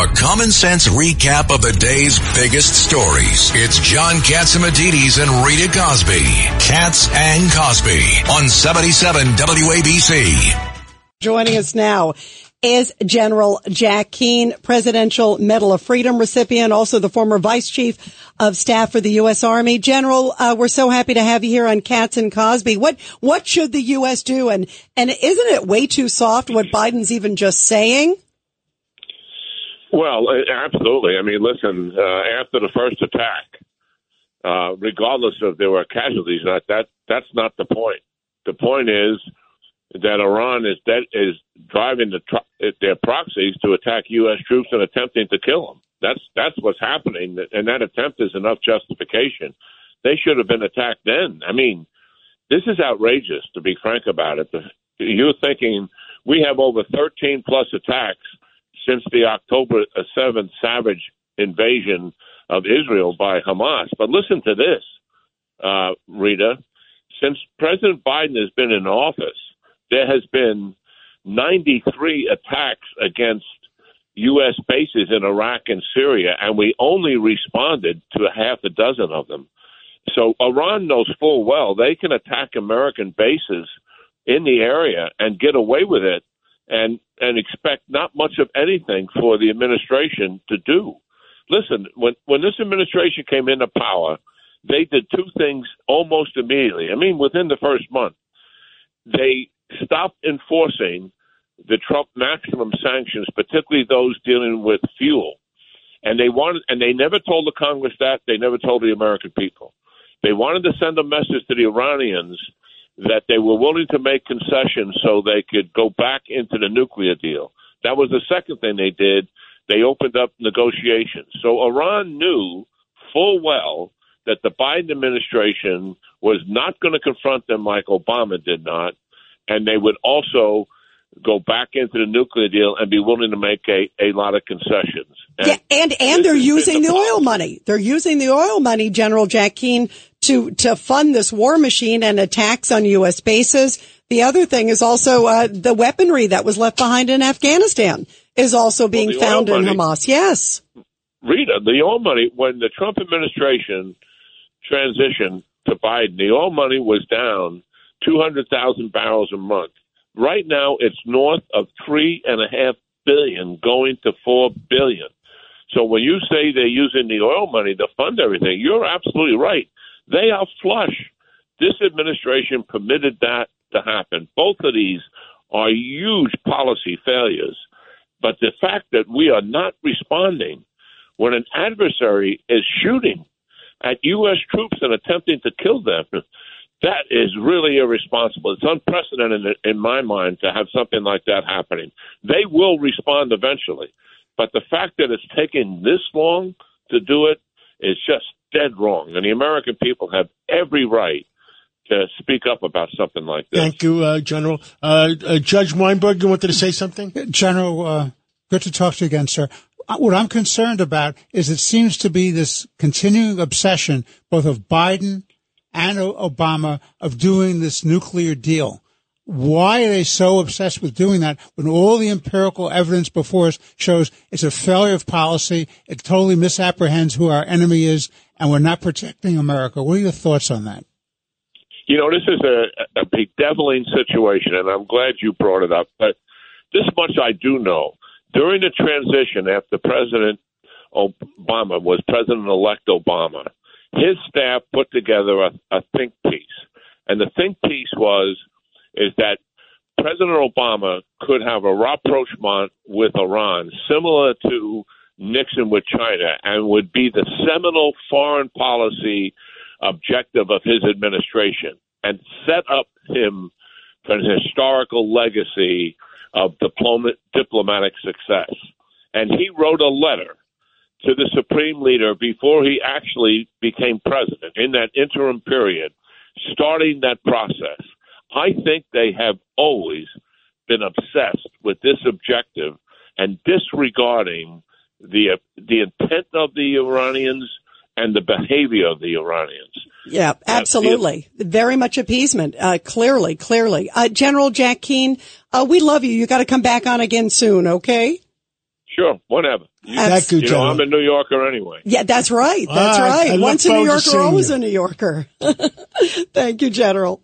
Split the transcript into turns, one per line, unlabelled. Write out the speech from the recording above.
A common sense recap of the day's biggest stories. It's John Catsimatidis and Rita Cosby. Cats and Cosby on 77 WABC.
Joining us now is General Jack Keane, Presidential Medal of Freedom recipient, also the former Vice Chief of Staff for the U.S. Army. General, uh, we're so happy to have you here on Cats and Cosby. What what should the U.S. do? And and isn't it way too soft what Biden's even just saying?
Well, absolutely. I mean, listen, uh, after the first attack, uh, regardless of there were casualties, that that that's not the point. The point is that Iran is that is driving the, their proxies to attack U.S. troops and attempting to kill them. That's that's what's happening, and that attempt is enough justification. They should have been attacked then. I mean, this is outrageous to be frank about it. You're thinking we have over 13 plus attacks since the October 7th savage invasion of Israel by Hamas. But listen to this, uh, Rita. Since President Biden has been in office, there has been 93 attacks against U.S. bases in Iraq and Syria, and we only responded to a half a dozen of them. So Iran knows full well they can attack American bases in the area and get away with it and and expect not much of anything for the administration to do. Listen, when when this administration came into power, they did two things almost immediately. I mean, within the first month, they stopped enforcing the Trump maximum sanctions, particularly those dealing with fuel. And they wanted, and they never told the Congress that. They never told the American people. They wanted to send a message to the Iranians that they were willing to make concessions so they could go back into the nuclear deal. That was the second thing they did. They opened up negotiations. So Iran knew full well that the Biden administration was not going to confront them like Obama did not, and they would also go back into the nuclear deal and be willing to make a, a lot of concessions.
And yeah, and, and they're using the, the oil money. They're using the oil money, General Jack Keane, to, to fund this war machine and attacks on U.S. bases. The other thing is also uh, the weaponry that was left behind in Afghanistan is also being well, found in money, Hamas. Yes.
Rita, the oil money, when the Trump administration transitioned to Biden, the oil money was down 200,000 barrels a month. Right now, it's north of three and a half billion, going to four billion. So when you say they're using the oil money to fund everything, you're absolutely right. They are flush. This administration permitted that to happen. Both of these are huge policy failures. But the fact that we are not responding when an adversary is shooting at U.S. troops and attempting to kill them that is really irresponsible. It's unprecedented in my mind to have something like that happening. They will respond eventually, but the fact that it's taken this long to do it is just dead wrong. And the American people have every right to speak up about something like this.
Thank you, uh, General. Uh, uh, Judge Weinberg, you wanted to say something?
General, uh, good to talk to you again, sir. Uh, what I'm concerned about is it seems to be this continuing obsession, both of Biden and Obama of doing this nuclear deal. Why are they so obsessed with doing that when all the empirical evidence before us shows it's a failure of policy? It totally misapprehends who our enemy is, and we're not protecting America. What are your thoughts on that?
You know, this is a, a bedeviling situation, and I'm glad you brought it up. But this much I do know. During the transition after President Obama was President elect Obama, his staff put together a, a think piece, and the think piece was is that President Obama could have a rapprochement with Iran, similar to Nixon with China, and would be the seminal foreign policy objective of his administration, and set up him for an historical legacy of diplomat, diplomatic success. And he wrote a letter to the supreme leader before he actually became president in that interim period, starting that process. I think they have always been obsessed with this objective and disregarding the the intent of the Iranians and the behavior of the Iranians.
Yeah, absolutely. Uh, Very much appeasement. Uh, clearly, clearly. Uh, General Jack Keane, uh, we love you. You got to come back on again soon, okay?
Sure, whenever.
Thank you,
You know, I'm a New Yorker anyway.
Yeah, that's right. That's
I- I
right. Once a New Yorker, always
you.
a New Yorker. Thank you, General.